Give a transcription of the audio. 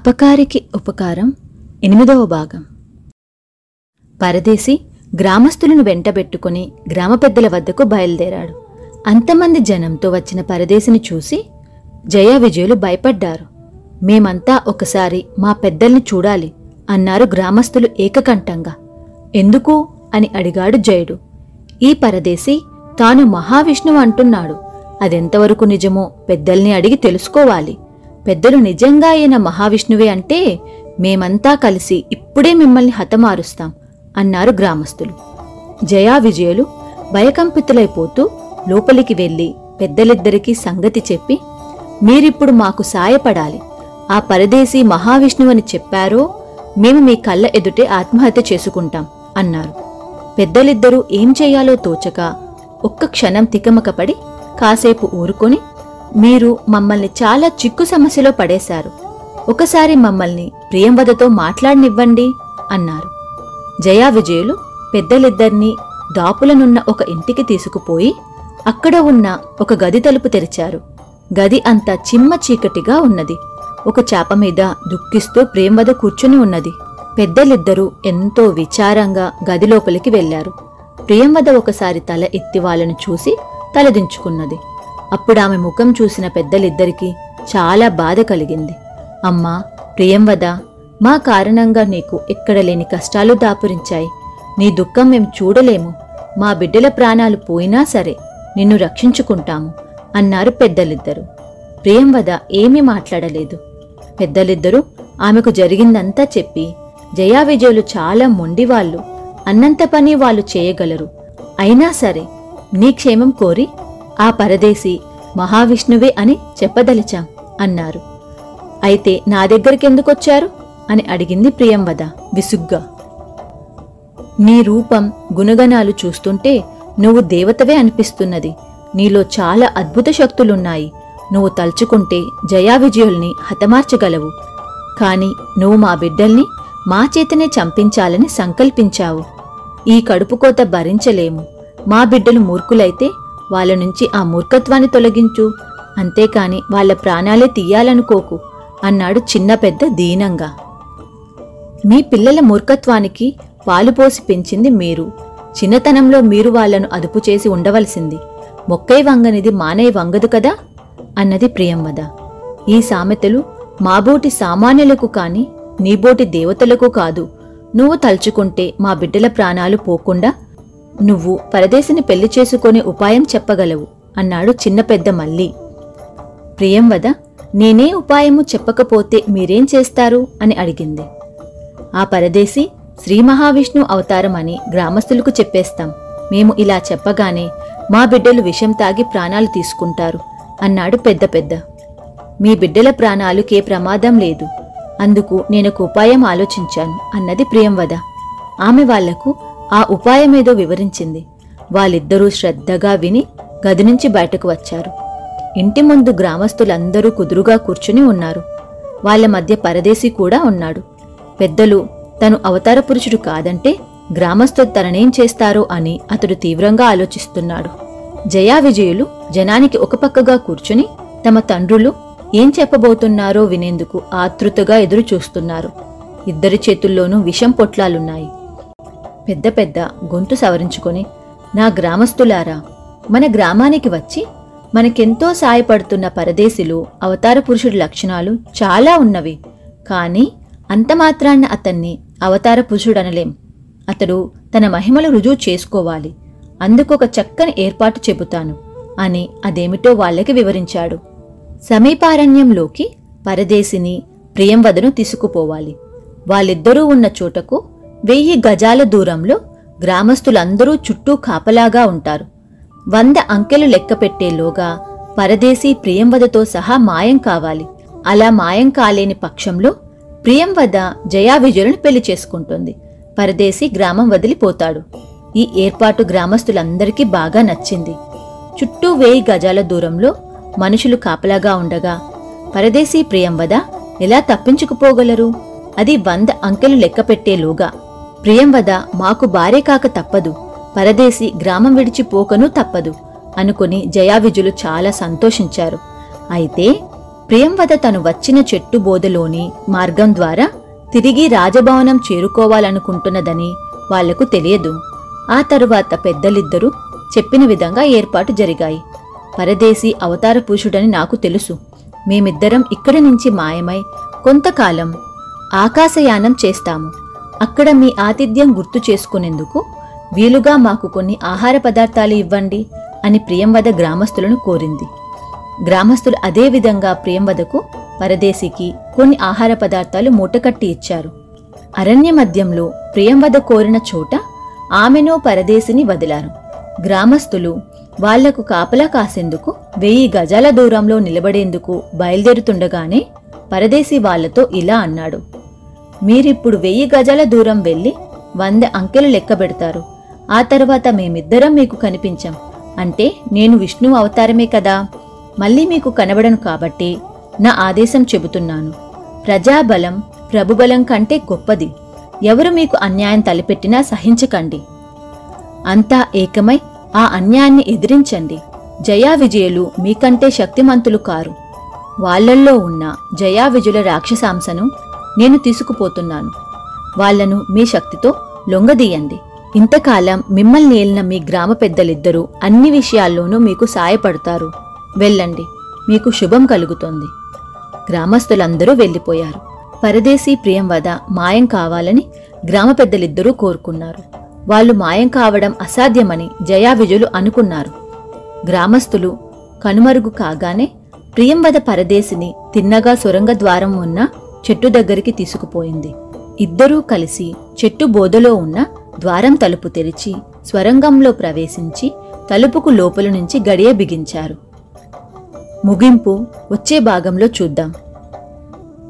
అపకారికి ఉపకారం ఎనిమిదవ భాగం. పరదేశి గ్రామస్తులను వెంటబెట్టుకుని గ్రామ పెద్దల వద్దకు బయలుదేరాడు. అంతమంది జనంతో వచ్చిన పరదేశిని చూసి జయ విజయులు భయపడ్డారు. మేమంతా ఒకసారి మా పెద్దల్ని చూడాలి అన్నారు గ్రామస్తులు ఏకకంఠంగా. ఎందుకు? అని అడిగాడు జయుడు. ఈ పరదేశి తాను మహావిష్ణువు అంటున్నాడు. అదెంతవరకు నిజమో పెద్దల్ని అడిగి తెలుసుకోవాలి. పెద్దలు నిజంగా అయిన మహావిష్ణువే అంటే మేమంతా కలిసి ఇప్పుడే మిమ్మల్ని హతమారుస్తాం అన్నారు గ్రామస్తులు జయా విజయులు భయకంపితులైపోతూ లోపలికి వెళ్ళి పెద్దలిద్దరికీ సంగతి చెప్పి మీరిప్పుడు మాకు సాయపడాలి. ఆ పరదేశీ మహావిష్ణువని చెప్పారో మేము మీ కళ్ళ ఎదుటే ఆత్మహత్య చేసుకుంటాం అన్నారు. పెద్దలిద్దరూ ఏం చేయాలో తోచక ఒక్క క్షణం తికమకపడి కాసేపు ఊరుకొని మీరు మమ్మల్ని చాలా చిక్కు సమస్యలో పడేశారు. ఒకసారి మమ్మల్ని ప్రియంవదతో మాట్లాడనివ్వండి అన్నారు. జయా విజయులు పెద్దలిద్దరినీ దాపులనున్న ఒక ఇంటికి తీసుకుపోయి అక్కడ ఉన్న ఒక గది తలుపు తెరిచారు. గది అంతా చిమ్మ చీకటిగా ఉన్నది. ఒక చాప మీద దుఃఖిస్తూ ప్రేమవద కూర్చుని ఉన్నది. పెద్దలిద్దరూ ఎంతో విచారంగా గదిలోపలికి వెళ్ళారు ప్రియంవద ఒకసారి తల ఎత్తి వాళ్ళను చూసి తలదించుకున్నది. అప్పుడు ఆమె ముఖం చూసిన పెద్దలిద్దరికీ చాలా బాధ కలిగింది. అమ్మా ప్రియంవద మా కారణంగా నీకు ఎక్కడ లేని కష్టాలు దాపురించాయి. నీ దుఃఖం మేం చూడలేము. మా బిడ్డల ప్రాణాలు పోయినా సరే నిన్ను రక్షించుకుంటాము అన్నారు పెద్దలిద్దరూ. ప్రియంవద ఏమీ మాట్లాడలేదు. పెద్దలిద్దరూ ఆమెకు జరిగిందంతా చెప్పి జయా విజయులు చాలా మొండివాళ్ళు అన్నంత పని వాళ్ళు చేయగలరు. అయినా సరే నీ క్షేమం కోరి ఆ పరదేశి మహావిష్ణువే అని చెప్పదలిచాం అన్నారు. అయితే నా దగ్గరికెందుకొచ్చారు? అని అడిగింది ప్రియంవద విసుగ్గా. నీ రూపం గుణగణాలు చూస్తుంటే నువ్వు దేవతవే అనిపిస్తున్నది. నీలో చాలా అద్భుత శక్తులున్నాయి. నువ్వు తలుచుకుంటే జయా విజయుల్ని హతమార్చగలవు. కాని నువ్వు మా బిడ్డల్ని మా చేతనే చంపించాలని సంకల్పించావు. ఈ కడుపుకోత భరించలేము. మా బిడ్డలు మూర్ఖులైతే వాళ్ళ నుంచి ఆ మూర్ఖత్వాన్ని తొలగించు. అంతేకాని వాళ్ళ ప్రాణాలే తీయాలనుకోకు అన్నాడు చిన్న పెద్ద దీనంగా. మీ పిల్లల మూర్ఖత్వానికి పాలు పోసి పెంచింది మీరు. చిన్నతనంలో మీరు వాళ్ళను అదుపు చేసి ఉండవలసింది. మొక్కై వంగనిది మానై వంగదు కదా? అన్నది ప్రియంవద. ఈ సామెతలు మాబోటి సామాన్యులకు కాని నీబోటి దేవతలకు కాదు. నువ్వు తలుచుకుంటే మా బిడ్డల ప్రాణాలు పోకుండా నువ్వు పరదేశిని పెళ్ళి చేసుకునే ఉపాయం చెప్పగలవు అన్నాడు చిన్న పెద్ద మళ్ళీ ప్రియంవద నేనే ఉపాయము చెప్పకపోతే మీరేం చేస్తారు? అని అడిగింది. ఆ పరదేశి శ్రీ మహావిష్ణు అవతారం అని గ్రామస్తులకు చెప్పేస్తాం. మేము ఇలా చెప్పగానే మా బిడ్డలు విషం తాగి ప్రాణాలు తీసుకుంటారు అన్నాడు పెద్ద పెద్ద. మీ బిడ్డల ప్రాణాలుకే ప్రమాదం లేదు అందుకు నేనొక ఉపాయం ఆలోచించాను అన్నది ప్రియంవద ఆమె వాళ్ళకు ఆ ఉపాయమేదో వివరించింది. వాళ్ళిద్దరూ శ్రద్ధగా విని గది నుంచి బయటకు వచ్చారు. ఇంటి ముందు గ్రామస్తులందరూ కుదురుగా కూర్చుని ఉన్నారు. వాళ్ళ మధ్య పరదేశి కూడా ఉన్నాడు. పెద్దలు తను అవతార పురుషుడు కాదంటే గ్రామస్తులు తననేం చేస్తారో అని అతడు తీవ్రంగా ఆలోచిస్తున్నాడు. జయా విజయులు జనానికి ఒక పక్కగా కూర్చుని తమ తండ్రులు ఏం చెప్పబోతున్నారో వినేందుకు ఆతృతగా ఎదురు చూస్తున్నారు ఇద్దరి చేతుల్లోనూ విషం పొట్లాలున్నాయి. పెద్ద పెద్ద గొంతు సవరించుకొని నా గ్రామస్తులారా మన గ్రామానికి వచ్చి మనకెంతో సాయపడుతున్న పరదేశిలో అవతార పురుషుడి లక్షణాలు చాలా ఉన్నవి. కానీ అంతమాత్రాన్న అతన్ని అవతార పురుషుడనలేం. అతడు తన మహిమలు రుజువు చేసుకోవాలి. అందుకొక చక్కని ఏర్పాటు చెబుతాను అని అదేమిటో వాళ్ళకి వివరించాడు. సమీపారణ్యంలోకి పరదేశిని ప్రియంవదను తీసుకుపోవాలి. వాళ్ళిద్దరూ ఉన్న చోటకు వెయ్యి గజాల దూరంలో గ్రామస్తులందరూ చుట్టూ కాపలాగా ఉంటారు. వంద అంకెలు లెక్కపెట్టేలోగా పరదేశీ ప్రియంవదతో సహా మాయం కావాలి. అలా మాయం కాలేని పక్షంలో ప్రియంవద జయా విజయులను పెళ్ళి చేసుకుంటుంది. పరదేశీ గ్రామం వదిలిపోతాడు. ఈ ఏర్పాటు గ్రామస్తులందరికీ బాగా నచ్చింది. చుట్టూ వేయి గజాల దూరంలో మనుషులు కాపలాగా ఉండగా పరదేశీ ప్రియంవద ఎలా తప్పించుకుపోగలరు? అది వంద అంకెలు లెక్కపెట్టేలోగా ప్రియంవద మాకు భార్య కాక తప్పదు. పరదేశి గ్రామం విడిచిపోకను తప్పదు అనుకుని జయావిజులు చాలా సంతోషించారు. అయితే ప్రియంవద తను వచ్చిన చెట్టు బోధలోని మార్గం ద్వారా తిరిగి రాజభవనం చేరుకోవాలనుకుంటున్నదని వాళ్ళకు తెలియదు. ఆ తరువాత పెద్దలిద్దరూ చెప్పిన విధంగా ఏర్పాటు జరిగాయి. పరదేశీ అవతార పురుషుడని నాకు తెలుసు. మేమిద్దరం ఇక్కడి నుంచి మాయమై కొంతకాలం ఆకాశయానం చేస్తాము. అక్కడ మీ ఆతిథ్యం గుర్తు చేసుకునేందుకు వీలుగా మాకు కొన్ని ఆహార పదార్థాలు ఇవ్వండి అని ప్రియంవద గ్రామస్తులను కోరింది. గ్రామస్తులు అదే విధంగా ప్రియంవదకు పరదేశికి కొన్ని ఆహార పదార్థాలు మూటకట్టి ఇచ్చారు. అరణ్య మధ్యంలో ప్రియంవద కోరిన చోట ఆమెను పరదేశిని వదిలారు. గ్రామస్తులు వాళ్ళకు కాపలా కాసేందుకు వెయ్యి గజాల దూరంలో నిలబడేందుకు బయలుదేరుతుండగానే పరదేశి వాళ్ళతో ఇలా అన్నాడు. మీరిప్పుడు వెయ్యి గజాల దూరం వెళ్ళి వంద అంకెలు లెక్క పెడతారు. ఆ తర్వాత మేమిద్దరం మీకు కనిపించాం. అంటే నేను విష్ణు అవతారమే కదా. మళ్ళీ మీకు కనబడను కాబట్టి నా ఆదేశం చెబుతున్నాను. ప్రజాబలం ప్రభుబలం కంటే గొప్పది. ఎవరు మీకు అన్యాయం తలపెట్టినా సహించకండి. అంతా ఏకమై ఆ అన్యాయాన్ని ఎదిరించండి. జయా విజయులు మీకంటే శక్తిమంతులు కారు. వాళ్ళల్లో ఉన్న జయా విజయుల రాక్షసాంశను నేను తీసుకుపోతున్నాను. వాళ్ళను మీ శక్తితో లొంగదీయండి. ఇంతకాలం మిమ్మల్ని ఏలిన మీ గ్రామ పెద్దలిద్దరూ అన్ని విషయాల్లోనూ మీకు సాయపడతారు. వెళ్ళండి మీకు శుభం కలుగుతోంది. గ్రామస్తులందరూ వెళ్ళిపోయారు. పరదేశీ ప్రియంవద మాయం కావాలని గ్రామ పెద్దలిద్దరూ కోరుకున్నారు. వాళ్ళు మాయం కావడం అసాధ్యమని జయావిజులు అనుకున్నారు. గ్రామస్తులు కనుమరుగు కాగానే ప్రియంవద పరదేశిని తిన్నగా సొరంగ ద్వారం ఉన్న చెట్టు దగ్గరికి తీసుకుపోయింది. ఇద్దరూ కలిసి చెట్టు బోదలో ఉన్న ద్వారం తలుపు తెరిచి స్వరంగంలో ప్రవేశించి తలుపుకు లోపల నుంచి గడియ బిగించారు. ముగింపు వచ్చే భాగంలో చూద్దాం.